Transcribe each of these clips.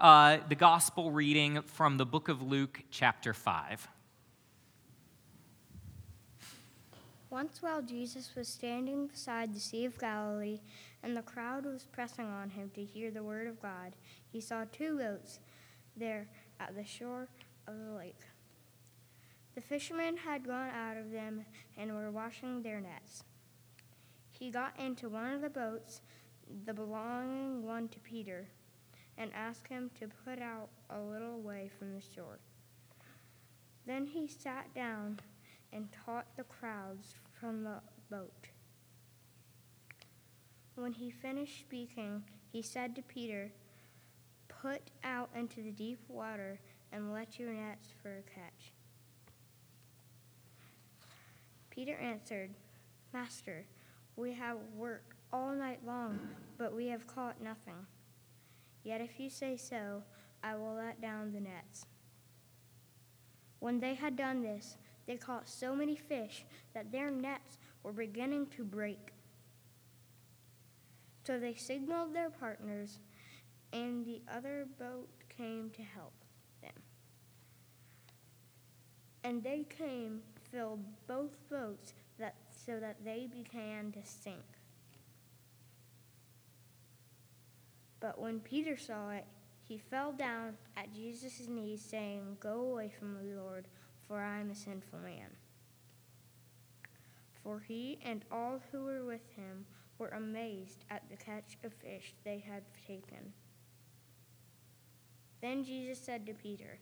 uh, the gospel reading from the book of Luke, chapter 5. Once while Jesus was standing beside the Sea of Galilee, and the crowd was pressing on him to hear the word of God, he saw two boats there at the shore of the lake. The fishermen had gone out of them and were washing their nets. He got into one of the boats, the belonging one to Peter and asked him to put out a little way from the shore. Then he sat down and taught the crowds from the boat. When he finished speaking, he said to Peter, Put out into the deep water and let your nets for a catch. Peter answered, Master, we have worked all night long, but we have caught nothing. Yet if you say so, I will let down the nets. When they had done this, they caught so many fish that their nets were beginning to break. So they signaled their partners, and the other boat came to help them. And they came, filled both boats, that, so that they began to sink. But when Peter saw it, he fell down at Jesus' knees, saying, Go away from me, Lord, for I am a sinful man. For he and all who were with him were amazed at the catch of fish they had taken. Then Jesus said to Peter,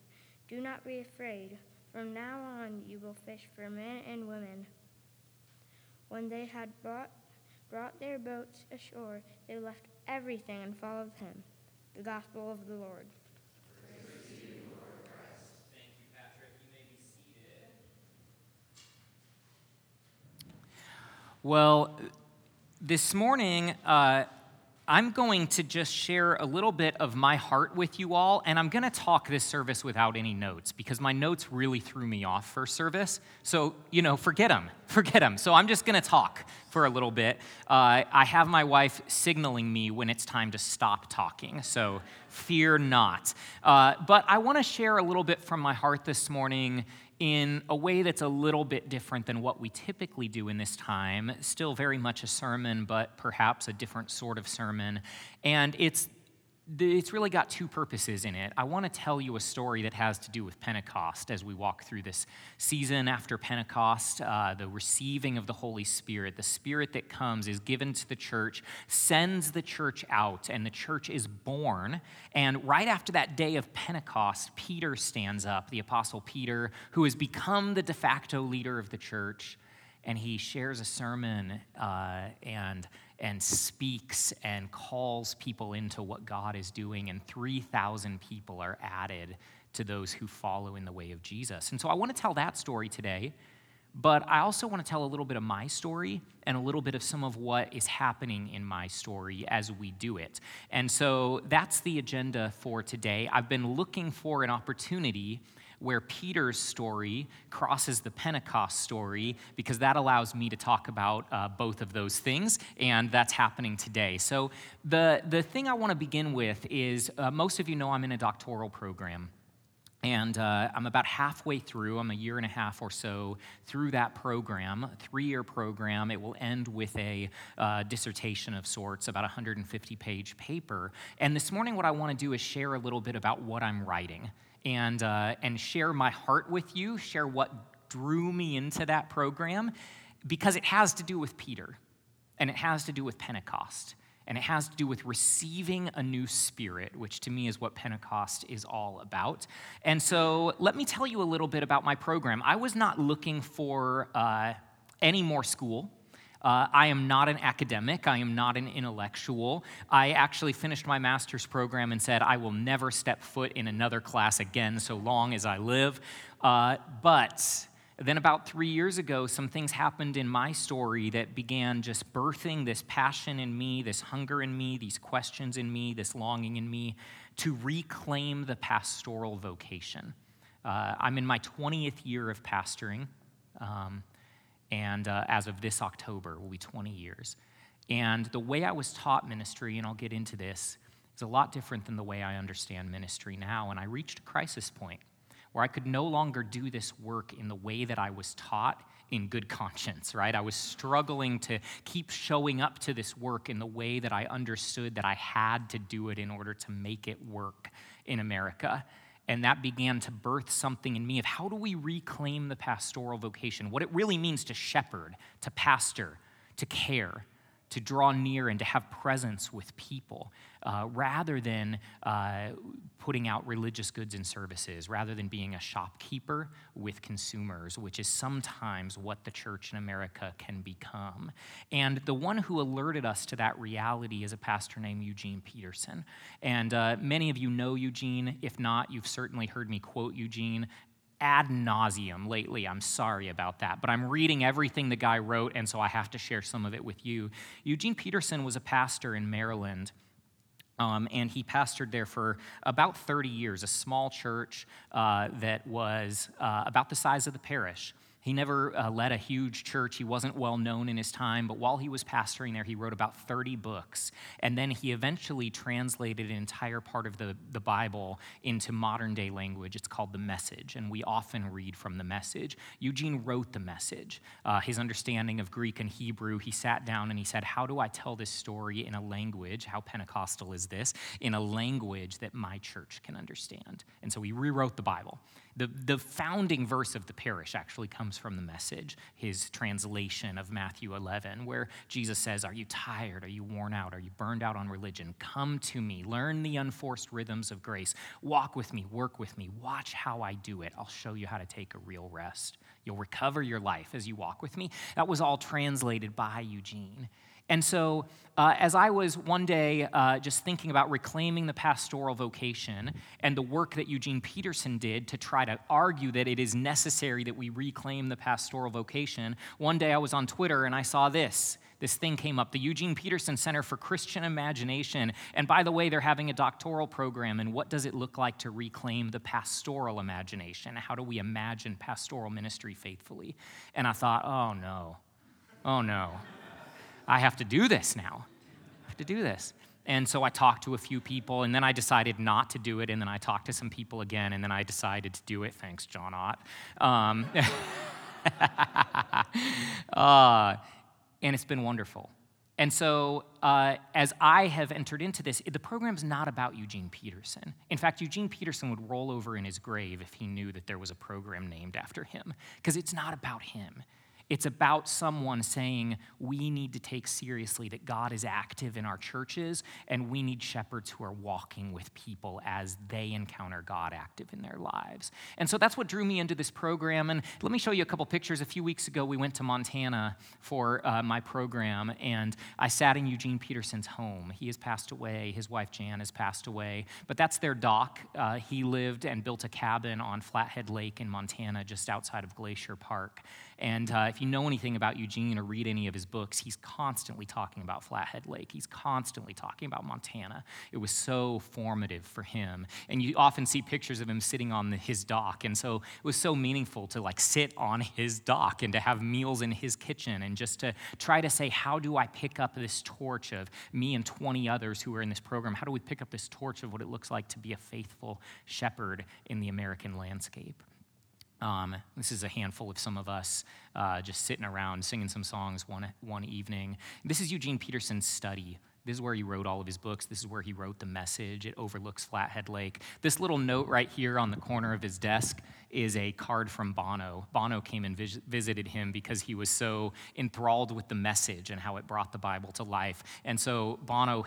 Do not be afraid. From now on you will fish for men and women. When they had brought, brought their boats ashore, they left everything and followed him. The gospel of the Lord. Well, this morning, uh, I'm going to just share a little bit of my heart with you all, and I'm going to talk this service without any notes because my notes really threw me off first service. So, you know, forget them. Forget them. So I'm just going to talk for a little bit. Uh, I have my wife signaling me when it's time to stop talking, so fear not. Uh, but I want to share a little bit from my heart this morning in a way that's a little bit different than what we typically do in this time. Still very much a sermon, but perhaps a different sort of sermon. And it's it's really got two purposes in it. I want to tell you a story that has to do with Pentecost as we walk through this season after Pentecost. Uh, the receiving of the Holy Spirit, the Spirit that comes, is given to the church, sends the church out, and the church is born. And right after that day of Pentecost, Peter stands up, the Apostle Peter, who has become the de facto leader of the church, and he shares a sermon uh, and and speaks and calls people into what God is doing, and 3,000 people are added to those who follow in the way of Jesus. And so I want to tell that story today, but I also want to tell a little bit of my story and a little bit of some of what is happening in my story as we do it. And so that's the agenda for today. I've been looking for an opportunity where Peter's story crosses the Pentecost story because that allows me to talk about uh, both of those things, and that's happening today. So, the, the thing I want to begin with is uh, most of you know I'm in a doctoral program. And uh, I'm about halfway through. I'm a year and a half or so through that program, three year program. It will end with a uh, dissertation of sorts, about a 150 page paper. And this morning, what I want to do is share a little bit about what I'm writing and, uh, and share my heart with you, share what drew me into that program, because it has to do with Peter and it has to do with Pentecost. And it has to do with receiving a new spirit, which to me is what Pentecost is all about. And so let me tell you a little bit about my program. I was not looking for uh, any more school. Uh, I am not an academic. I am not an intellectual. I actually finished my master's program and said, I will never step foot in another class again so long as I live. Uh, but then, about three years ago, some things happened in my story that began just birthing this passion in me, this hunger in me, these questions in me, this longing in me to reclaim the pastoral vocation. Uh, I'm in my 20th year of pastoring. Um, and uh, as of this October will be 20 years. And the way I was taught ministry, and I'll get into this, is a lot different than the way I understand ministry now. And I reached a crisis point where I could no longer do this work in the way that I was taught in good conscience, right? I was struggling to keep showing up to this work in the way that I understood that I had to do it in order to make it work in America. And that began to birth something in me of how do we reclaim the pastoral vocation, what it really means to shepherd, to pastor, to care to draw near and to have presence with people uh, rather than uh, putting out religious goods and services, rather than being a shopkeeper with consumers, which is sometimes what the church in America can become. And the one who alerted us to that reality is a pastor named Eugene Peterson. And uh, many of you know Eugene. If not, you've certainly heard me quote Eugene ad nauseum lately. I'm sorry about that, but I'm reading everything the guy wrote, and so I have to share some of it with you. Eugene Peterson was a pastor in Maryland. Um, and he pastored there for about 30 years, a small church uh, that was uh, about the size of the parish. He never uh, led a huge church. He wasn't well known in his time, but while he was pastoring there, he wrote about 30 books. And then he eventually translated an entire part of the, the Bible into modern day language. It's called the Message, and we often read from the Message. Eugene wrote the Message. Uh, his understanding of Greek and Hebrew, he sat down and he said, How do I tell this story in a language? How Pentecostal is this? In a language that my church can understand. And so he rewrote the Bible. The, the founding verse of the parish actually comes from the message, his translation of Matthew 11, where Jesus says, Are you tired? Are you worn out? Are you burned out on religion? Come to me. Learn the unforced rhythms of grace. Walk with me. Work with me. Watch how I do it. I'll show you how to take a real rest. You'll recover your life as you walk with me. That was all translated by Eugene. And so, uh, as I was one day uh, just thinking about reclaiming the pastoral vocation and the work that Eugene Peterson did to try to argue that it is necessary that we reclaim the pastoral vocation, one day I was on Twitter and I saw this. This thing came up the Eugene Peterson Center for Christian Imagination. And by the way, they're having a doctoral program. And what does it look like to reclaim the pastoral imagination? How do we imagine pastoral ministry faithfully? And I thought, oh no, oh no. I have to do this now. I have to do this. And so I talked to a few people, and then I decided not to do it, and then I talked to some people again, and then I decided to do it. Thanks, John Ott. Um, uh, and it's been wonderful. And so, uh, as I have entered into this, the program's not about Eugene Peterson. In fact, Eugene Peterson would roll over in his grave if he knew that there was a program named after him, because it's not about him. It's about someone saying, we need to take seriously that God is active in our churches, and we need shepherds who are walking with people as they encounter God active in their lives. And so that's what drew me into this program. And let me show you a couple pictures. A few weeks ago, we went to Montana for uh, my program, and I sat in Eugene Peterson's home. He has passed away, his wife Jan has passed away, but that's their dock. Uh, he lived and built a cabin on Flathead Lake in Montana, just outside of Glacier Park. And uh, if you know anything about Eugene or read any of his books, he's constantly talking about Flathead Lake. He's constantly talking about Montana. It was so formative for him. And you often see pictures of him sitting on the, his dock. And so it was so meaningful to like sit on his dock and to have meals in his kitchen and just to try to say, how do I pick up this torch of me and 20 others who are in this program? How do we pick up this torch of what it looks like to be a faithful shepherd in the American landscape? Um, this is a handful of some of us uh, just sitting around singing some songs one, one evening. This is Eugene Peterson's study. This is where he wrote all of his books. This is where he wrote The Message. It overlooks Flathead Lake. This little note right here on the corner of his desk is a card from Bono. Bono came and vis- visited him because he was so enthralled with the message and how it brought the Bible to life. And so Bono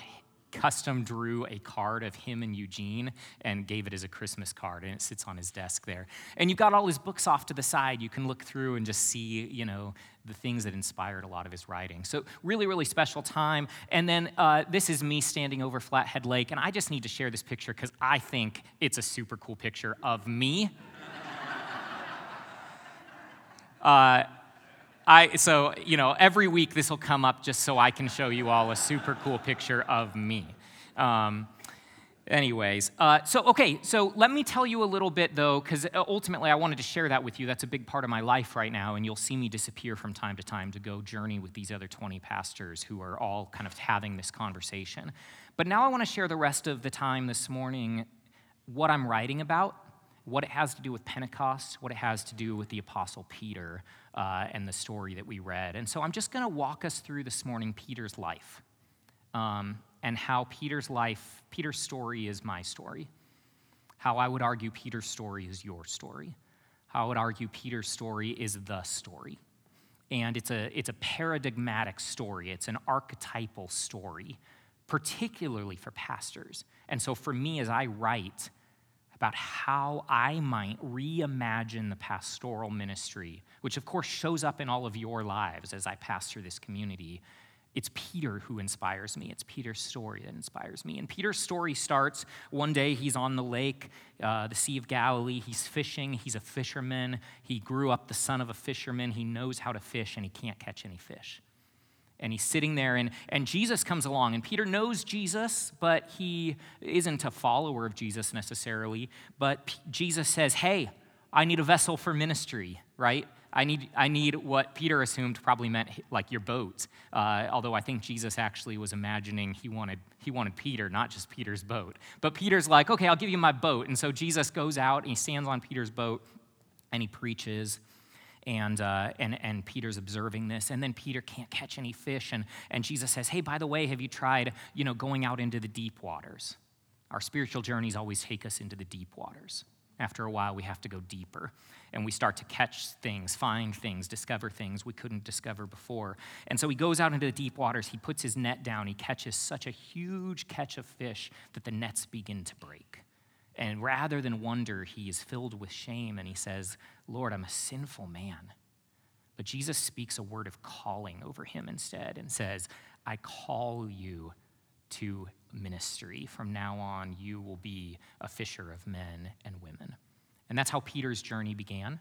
custom drew a card of him and Eugene and gave it as a Christmas card, and it sits on his desk there. And you've got all his books off to the side. You can look through and just see, you know, the things that inspired a lot of his writing. So, really, really special time. And then uh, this is me standing over Flathead Lake, and I just need to share this picture because I think it's a super cool picture of me. uh, I, so, you know, every week this will come up just so I can show you all a super cool picture of me. Um, anyways, uh, so, okay, so let me tell you a little bit though, because ultimately I wanted to share that with you. That's a big part of my life right now, and you'll see me disappear from time to time to go journey with these other 20 pastors who are all kind of having this conversation. But now I want to share the rest of the time this morning what I'm writing about what it has to do with Pentecost, what it has to do with the Apostle Peter uh, and the story that we read. And so I'm just going to walk us through this morning Peter's life um, and how Peter's life, Peter's story is my story. How I would argue Peter's story is your story. How I would argue Peter's story is the story. And it's a, it's a paradigmatic story, it's an archetypal story, particularly for pastors. And so for me, as I write, about how I might reimagine the pastoral ministry, which of course shows up in all of your lives as I pass through this community. It's Peter who inspires me. It's Peter's story that inspires me. And Peter's story starts one day he's on the lake, uh, the Sea of Galilee. He's fishing. He's a fisherman. He grew up the son of a fisherman. He knows how to fish, and he can't catch any fish and he's sitting there and, and jesus comes along and peter knows jesus but he isn't a follower of jesus necessarily but P- jesus says hey i need a vessel for ministry right I need, I need what Peter assumed probably meant like your boat. Uh, although I think Jesus actually was imagining he wanted, he wanted Peter, not just Peter's boat. But Peter's like, okay, I'll give you my boat. And so Jesus goes out and he stands on Peter's boat and he preaches and, uh, and, and Peter's observing this. And then Peter can't catch any fish. And, and Jesus says, Hey, by the way, have you tried you know, going out into the deep waters? Our spiritual journeys always take us into the deep waters. After a while, we have to go deeper and we start to catch things, find things, discover things we couldn't discover before. And so he goes out into the deep waters, he puts his net down, he catches such a huge catch of fish that the nets begin to break. And rather than wonder, he is filled with shame and he says, Lord, I'm a sinful man. But Jesus speaks a word of calling over him instead and says, I call you to ministry. From now on, you will be a fisher of men and women. And that's how Peter's journey began.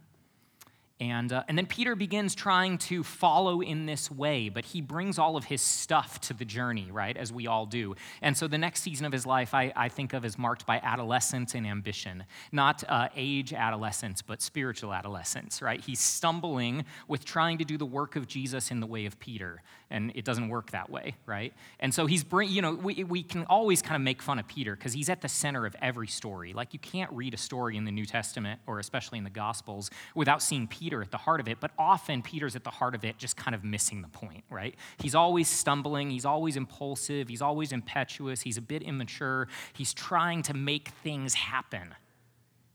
And, uh, and then Peter begins trying to follow in this way, but he brings all of his stuff to the journey, right, as we all do. And so the next season of his life I, I think of as marked by adolescence and ambition. Not uh, age adolescence, but spiritual adolescence, right? He's stumbling with trying to do the work of Jesus in the way of Peter, and it doesn't work that way, right? And so he's, bring, you know, we, we can always kind of make fun of Peter because he's at the center of every story. Like you can't read a story in the New Testament, or especially in the Gospels, without seeing Peter Peter at the heart of it, but often Peter's at the heart of it, just kind of missing the point, right? He's always stumbling, he's always impulsive, he's always impetuous, he's a bit immature, he's trying to make things happen.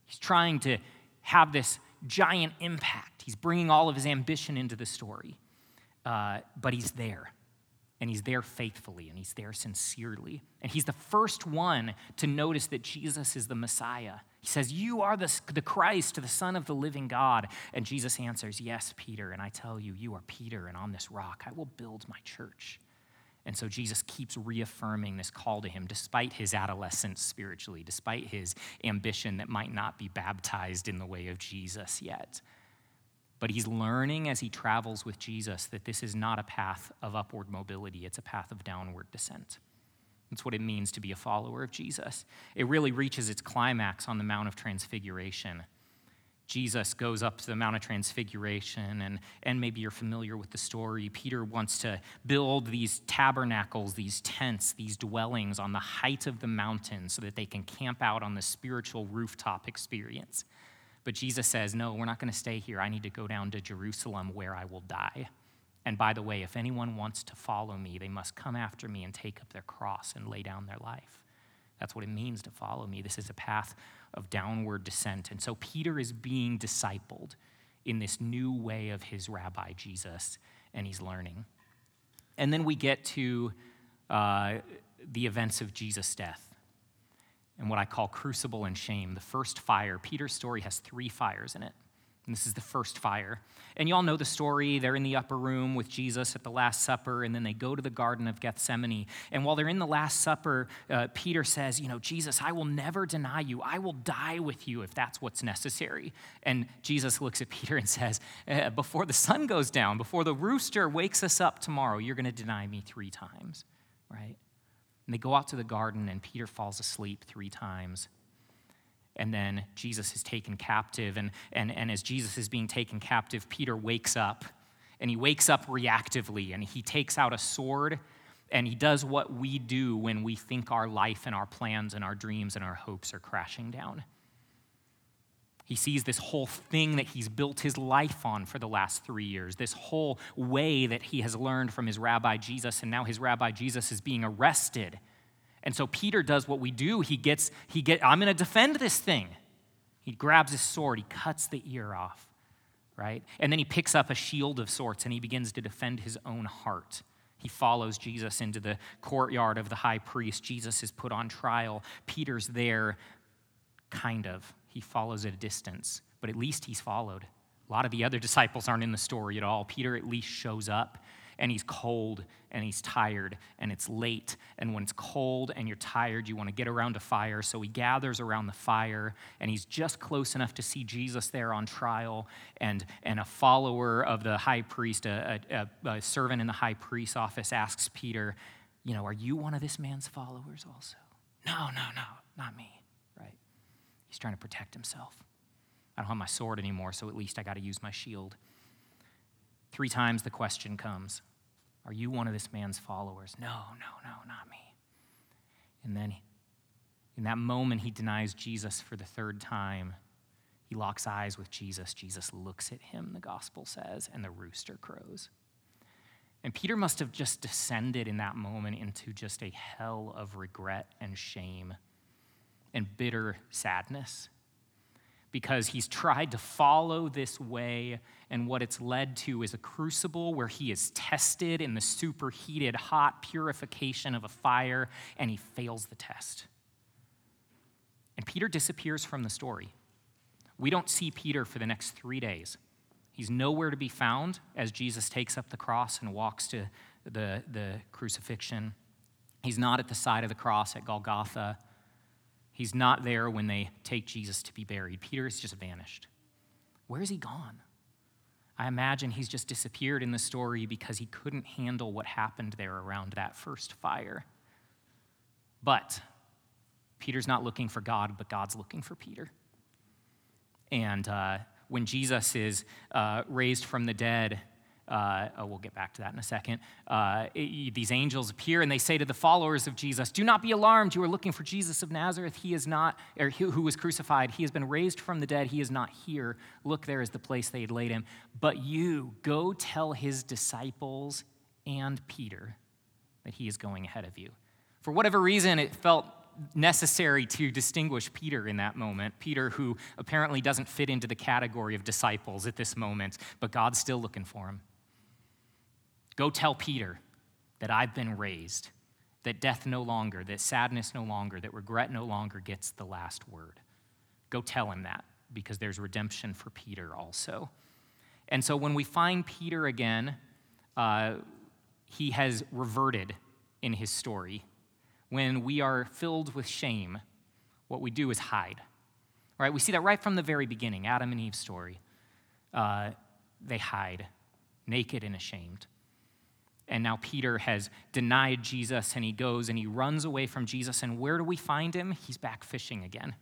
He's trying to have this giant impact. He's bringing all of his ambition into the story, uh, but he's there and he's there faithfully and he's there sincerely. And he's the first one to notice that Jesus is the Messiah. He says, You are the, the Christ, the Son of the living God. And Jesus answers, Yes, Peter. And I tell you, you are Peter, and on this rock I will build my church. And so Jesus keeps reaffirming this call to him, despite his adolescence spiritually, despite his ambition that might not be baptized in the way of Jesus yet. But he's learning as he travels with Jesus that this is not a path of upward mobility, it's a path of downward descent. That's what it means to be a follower of Jesus. It really reaches its climax on the Mount of Transfiguration. Jesus goes up to the Mount of Transfiguration, and, and maybe you're familiar with the story. Peter wants to build these tabernacles, these tents, these dwellings on the height of the mountain so that they can camp out on the spiritual rooftop experience. But Jesus says, No, we're not going to stay here. I need to go down to Jerusalem where I will die. And by the way, if anyone wants to follow me, they must come after me and take up their cross and lay down their life. That's what it means to follow me. This is a path of downward descent. And so Peter is being discipled in this new way of his rabbi, Jesus, and he's learning. And then we get to uh, the events of Jesus' death and what I call crucible and shame. The first fire, Peter's story has three fires in it. And this is the first fire. And y'all know the story. They're in the upper room with Jesus at the Last Supper, and then they go to the Garden of Gethsemane. And while they're in the Last Supper, uh, Peter says, You know, Jesus, I will never deny you. I will die with you if that's what's necessary. And Jesus looks at Peter and says, uh, Before the sun goes down, before the rooster wakes us up tomorrow, you're going to deny me three times, right? And they go out to the garden, and Peter falls asleep three times and then Jesus is taken captive. And, and, and as Jesus is being taken captive, Peter wakes up, and he wakes up reactively, and he takes out a sword, and he does what we do when we think our life and our plans and our dreams and our hopes are crashing down. He sees this whole thing that he's built his life on for the last three years, this whole way that he has learned from his rabbi Jesus, and now his rabbi Jesus is being arrested and so Peter does what we do. He gets, he get, I'm going to defend this thing. He grabs his sword, he cuts the ear off, right? And then he picks up a shield of sorts and he begins to defend his own heart. He follows Jesus into the courtyard of the high priest. Jesus is put on trial. Peter's there, kind of. He follows at a distance, but at least he's followed. A lot of the other disciples aren't in the story at all. Peter at least shows up and he's cold and he's tired and it's late. And when it's cold and you're tired, you want to get around a fire. So he gathers around the fire and he's just close enough to see Jesus there on trial. And, and a follower of the high priest, a, a, a servant in the high priest's office, asks Peter, You know, are you one of this man's followers also? No, no, no, not me, right? He's trying to protect himself. I don't have my sword anymore, so at least I got to use my shield. Three times the question comes Are you one of this man's followers? No, no, no, not me. And then in that moment, he denies Jesus for the third time. He locks eyes with Jesus. Jesus looks at him, the gospel says, and the rooster crows. And Peter must have just descended in that moment into just a hell of regret and shame and bitter sadness because he's tried to follow this way, and what it's led to is a crucible where he is tested in the superheated, hot purification of a fire, and he fails the test. And Peter disappears from the story. We don't see Peter for the next three days. He's nowhere to be found as Jesus takes up the cross and walks to the, the crucifixion. He's not at the side of the cross at Golgotha. He's not there when they take Jesus to be buried. Peter has just vanished. Where is he gone? I imagine he's just disappeared in the story because he couldn't handle what happened there around that first fire. But Peter's not looking for God, but God's looking for Peter. And uh, when Jesus is uh, raised from the dead, uh, oh, we'll get back to that in a second. Uh, these angels appear and they say to the followers of Jesus, Do not be alarmed. You are looking for Jesus of Nazareth. He is not, or he, who was crucified. He has been raised from the dead. He is not here. Look, there is the place they had laid him. But you go tell his disciples and Peter that he is going ahead of you. For whatever reason, it felt necessary to distinguish Peter in that moment. Peter, who apparently doesn't fit into the category of disciples at this moment, but God's still looking for him. Go tell Peter that I've been raised, that death no longer, that sadness no longer, that regret no longer gets the last word. Go tell him that because there's redemption for Peter also. And so when we find Peter again, uh, he has reverted in his story. When we are filled with shame, what we do is hide. Right? We see that right from the very beginning, Adam and Eve's story. Uh, they hide, naked and ashamed. And now Peter has denied Jesus and he goes and he runs away from Jesus. And where do we find him? He's back fishing again.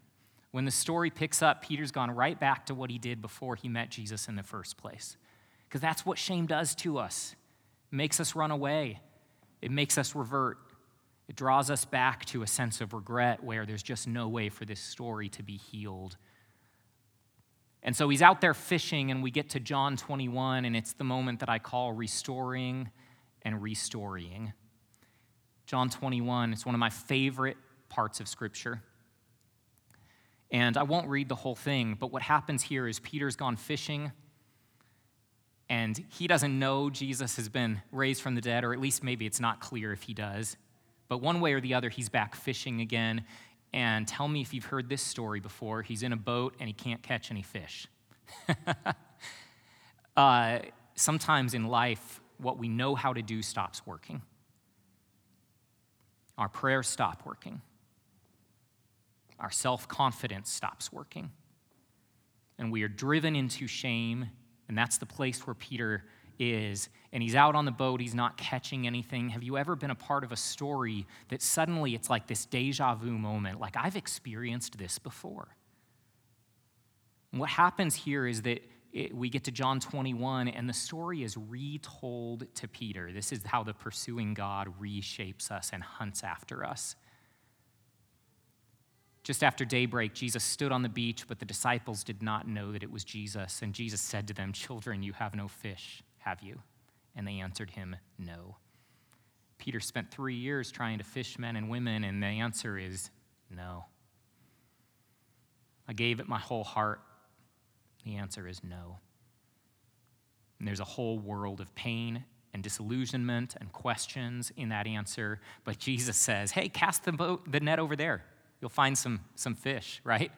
When the story picks up, Peter's gone right back to what he did before he met Jesus in the first place. Because that's what shame does to us it makes us run away, it makes us revert. It draws us back to a sense of regret where there's just no way for this story to be healed. And so he's out there fishing, and we get to John 21, and it's the moment that I call restoring and restoring. John 21 is one of my favorite parts of Scripture. And I won't read the whole thing, but what happens here is Peter's gone fishing and he doesn't know Jesus has been raised from the dead, or at least maybe it's not clear if he does. But one way or the other, he's back fishing again. And tell me if you've heard this story before. He's in a boat and he can't catch any fish. uh, sometimes in life, what we know how to do stops working. Our prayers stop working. Our self confidence stops working. And we are driven into shame. And that's the place where Peter is. And he's out on the boat, he's not catching anything. Have you ever been a part of a story that suddenly it's like this deja vu moment? Like, I've experienced this before. And what happens here is that it, we get to John 21, and the story is retold to Peter. This is how the pursuing God reshapes us and hunts after us. Just after daybreak, Jesus stood on the beach, but the disciples did not know that it was Jesus. And Jesus said to them, Children, you have no fish, have you? And they answered him, No. Peter spent three years trying to fish men and women, and the answer is no. I gave it my whole heart. The answer is no. And there's a whole world of pain and disillusionment and questions in that answer. But Jesus says, Hey, cast the, boat, the net over there you'll find some, some fish, right?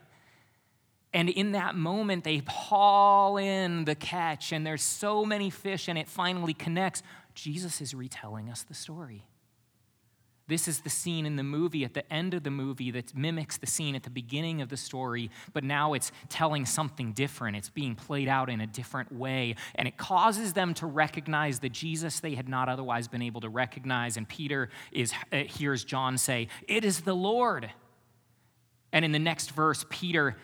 And in that moment, they haul in the catch, and there's so many fish, and it finally connects. Jesus is retelling us the story. This is the scene in the movie at the end of the movie that mimics the scene at the beginning of the story, but now it's telling something different. It's being played out in a different way, and it causes them to recognize the Jesus they had not otherwise been able to recognize. And Peter is, uh, hears John say, It is the Lord. And in the next verse, Peter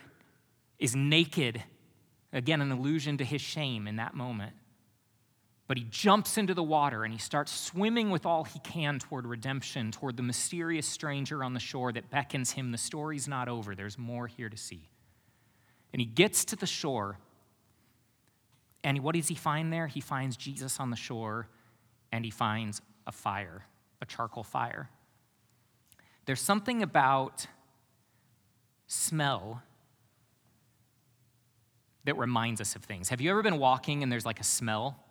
is naked. Again, an allusion to his shame in that moment. But he jumps into the water and he starts swimming with all he can toward redemption, toward the mysterious stranger on the shore that beckons him. The story's not over, there's more here to see. And he gets to the shore, and what does he find there? He finds Jesus on the shore, and he finds a fire, a charcoal fire. There's something about smell that reminds us of things. Have you ever been walking and there's like a smell?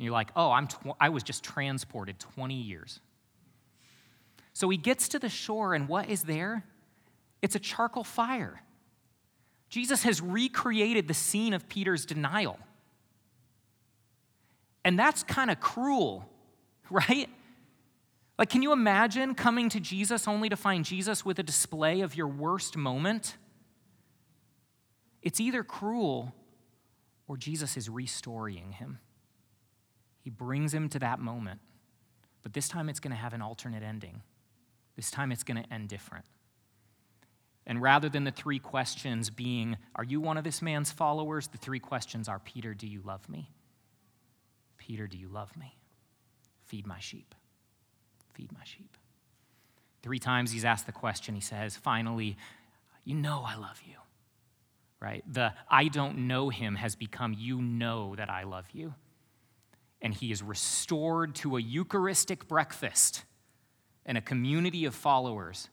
And you're like, oh, I'm tw- I was just transported 20 years. So he gets to the shore, and what is there? It's a charcoal fire. Jesus has recreated the scene of Peter's denial. And that's kind of cruel, right? Like, can you imagine coming to Jesus only to find Jesus with a display of your worst moment? It's either cruel or Jesus is restoring him. He brings him to that moment, but this time it's going to have an alternate ending. This time it's going to end different. And rather than the three questions being, Are you one of this man's followers? the three questions are, Peter, do you love me? Peter, do you love me? Feed my sheep feed my sheep. Three times he's asked the question. He says, finally, you know I love you. Right? The I don't know him has become, you know that I love you. And he is restored to a Eucharistic breakfast and a community of followers.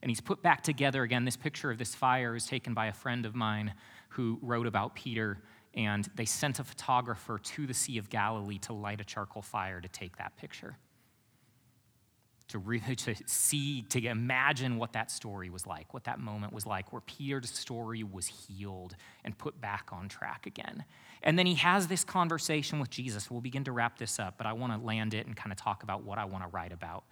And he's put back together again. This picture of this fire is taken by a friend of mine who wrote about Peter. And they sent a photographer to the Sea of Galilee to light a charcoal fire to take that picture to, re- to see, to imagine what that story was like, what that moment was like, where Peter's story was healed and put back on track again. And then he has this conversation with Jesus. We'll begin to wrap this up, but I want to land it and kind of talk about what I want to write about.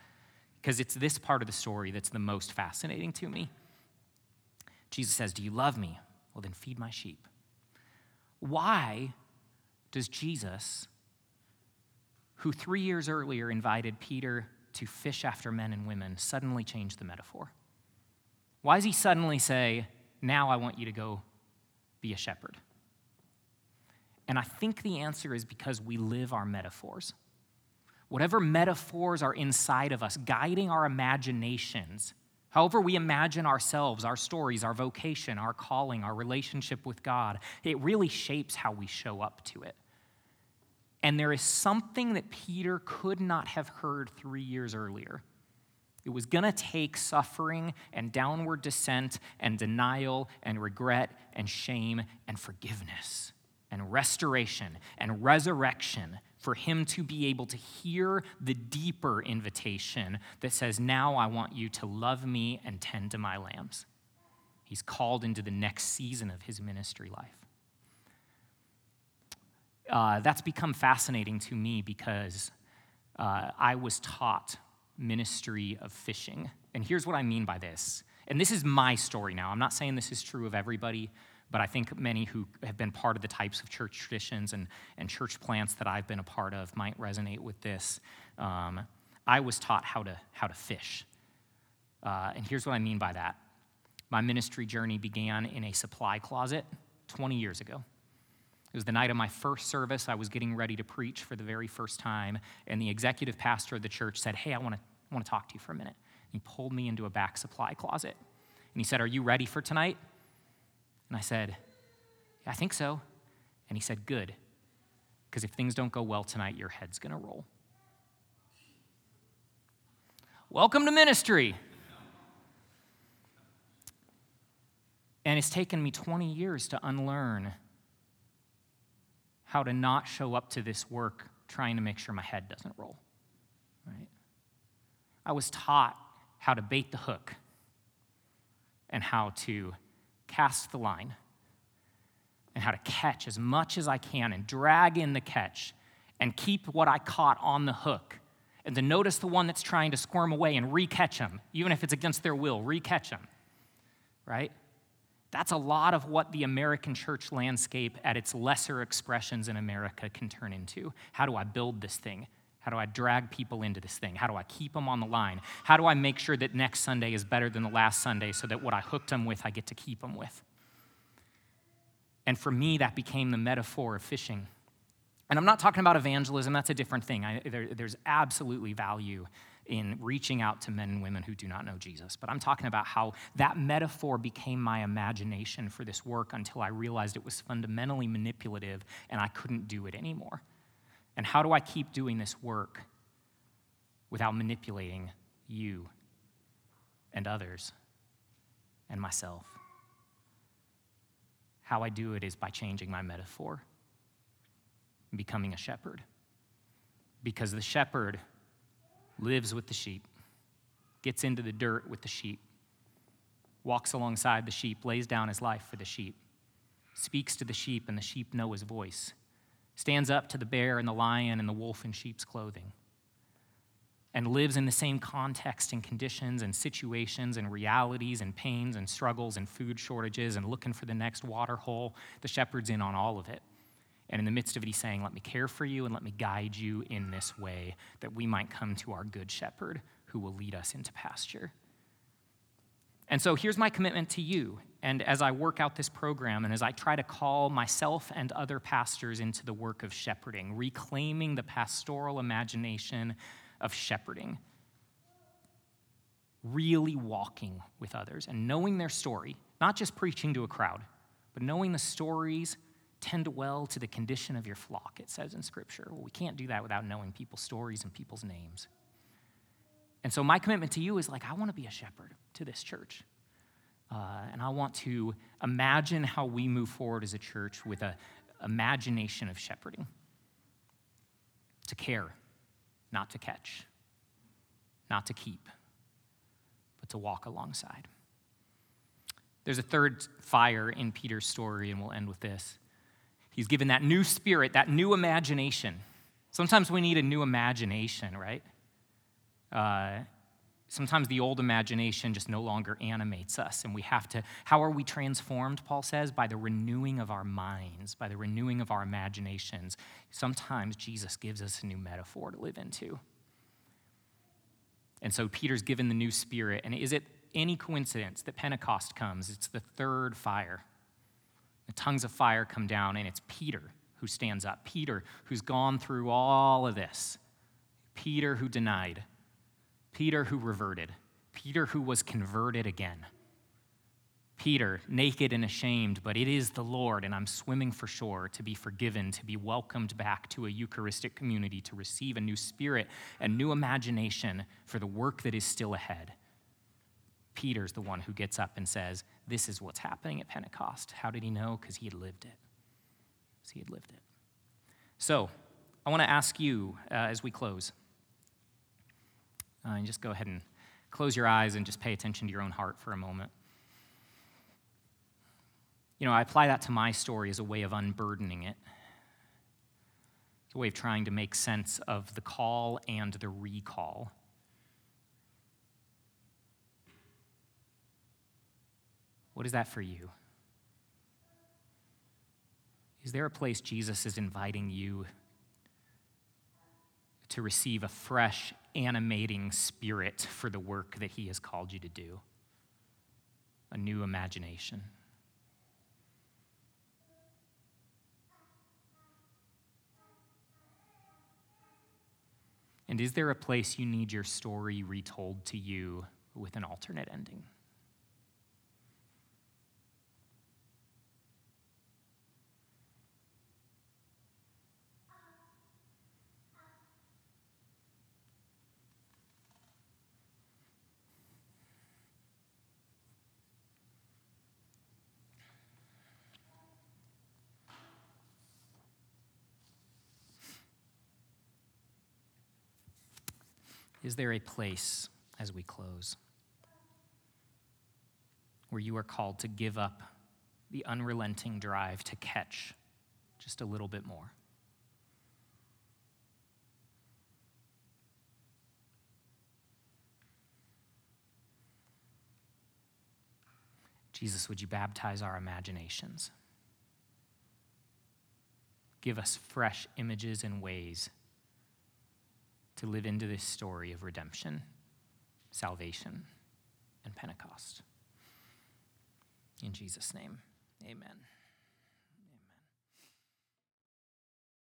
Because it's this part of the story that's the most fascinating to me. Jesus says, Do you love me? Well, then feed my sheep. Why does Jesus, who three years earlier invited Peter to fish after men and women suddenly change the metaphor? Why does he suddenly say, Now I want you to go be a shepherd? And I think the answer is because we live our metaphors. Whatever metaphors are inside of us, guiding our imaginations, however we imagine ourselves, our stories, our vocation, our calling, our relationship with God, it really shapes how we show up to it. And there is something that Peter could not have heard three years earlier. It was going to take suffering and downward descent and denial and regret and shame and forgiveness and restoration and resurrection for him to be able to hear the deeper invitation that says, Now I want you to love me and tend to my lambs. He's called into the next season of his ministry life. Uh, that's become fascinating to me because uh, I was taught ministry of fishing. And here's what I mean by this. And this is my story now. I'm not saying this is true of everybody, but I think many who have been part of the types of church traditions and, and church plants that I've been a part of might resonate with this. Um, I was taught how to, how to fish. Uh, and here's what I mean by that my ministry journey began in a supply closet 20 years ago. It was the night of my first service. I was getting ready to preach for the very first time, and the executive pastor of the church said, Hey, I want to I want to talk to you for a minute. And he pulled me into a back supply closet. And he said, Are you ready for tonight? And I said, I think so. And he said, Good. Because if things don't go well tonight, your head's going to roll. Welcome to ministry. And it's taken me 20 years to unlearn how to not show up to this work trying to make sure my head doesn't roll. Right? I was taught how to bait the hook and how to cast the line and how to catch as much as I can and drag in the catch and keep what I caught on the hook and to notice the one that's trying to squirm away and recatch them, even if it's against their will, recatch them, right? That's a lot of what the American church landscape at its lesser expressions in America can turn into. How do I build this thing? How do I drag people into this thing? How do I keep them on the line? How do I make sure that next Sunday is better than the last Sunday so that what I hooked them with, I get to keep them with? And for me, that became the metaphor of fishing. And I'm not talking about evangelism, that's a different thing. I, there, there's absolutely value in reaching out to men and women who do not know Jesus. But I'm talking about how that metaphor became my imagination for this work until I realized it was fundamentally manipulative and I couldn't do it anymore. And how do I keep doing this work without manipulating you and others and myself? How I do it is by changing my metaphor, becoming a shepherd. Because the shepherd lives with the sheep, gets into the dirt with the sheep, walks alongside the sheep, lays down his life for the sheep, speaks to the sheep, and the sheep know his voice, stands up to the bear and the lion and the wolf in sheep's clothing, and lives in the same context and conditions and situations and realities and pains and struggles and food shortages and looking for the next water hole. The shepherd's in on all of it. And in the midst of it, he's saying, Let me care for you and let me guide you in this way that we might come to our good shepherd who will lead us into pasture. And so here's my commitment to you. And as I work out this program and as I try to call myself and other pastors into the work of shepherding, reclaiming the pastoral imagination of shepherding, really walking with others and knowing their story, not just preaching to a crowd, but knowing the stories tend well to the condition of your flock, it says in Scripture. Well, we can't do that without knowing people's stories and people's names. And so, my commitment to you is like, I want to be a shepherd to this church. Uh, and I want to imagine how we move forward as a church with an imagination of shepherding to care, not to catch, not to keep, but to walk alongside. There's a third fire in Peter's story, and we'll end with this. He's given that new spirit, that new imagination. Sometimes we need a new imagination, right? Uh, sometimes the old imagination just no longer animates us, and we have to. How are we transformed, Paul says? By the renewing of our minds, by the renewing of our imaginations. Sometimes Jesus gives us a new metaphor to live into. And so Peter's given the new spirit, and is it any coincidence that Pentecost comes? It's the third fire. The tongues of fire come down, and it's Peter who stands up. Peter, who's gone through all of this. Peter, who denied. Peter, who reverted. Peter, who was converted again. Peter, naked and ashamed, but it is the Lord, and I'm swimming for shore to be forgiven, to be welcomed back to a Eucharistic community, to receive a new spirit, a new imagination for the work that is still ahead. Peter's the one who gets up and says, This is what's happening at Pentecost. How did he know? Because he had lived it. Because he had lived it. So, I want to ask you uh, as we close. Uh, and just go ahead and close your eyes and just pay attention to your own heart for a moment. You know, I apply that to my story as a way of unburdening it. It's a way of trying to make sense of the call and the recall. What is that for you? Is there a place Jesus is inviting you to receive a fresh, animating spirit for the work that He has called you to do? A new imagination. And is there a place you need your story retold to you with an alternate ending? Is there a place as we close where you are called to give up the unrelenting drive to catch just a little bit more? Jesus, would you baptize our imaginations? Give us fresh images and ways to live into this story of redemption, salvation, and Pentecost. In Jesus' name, amen.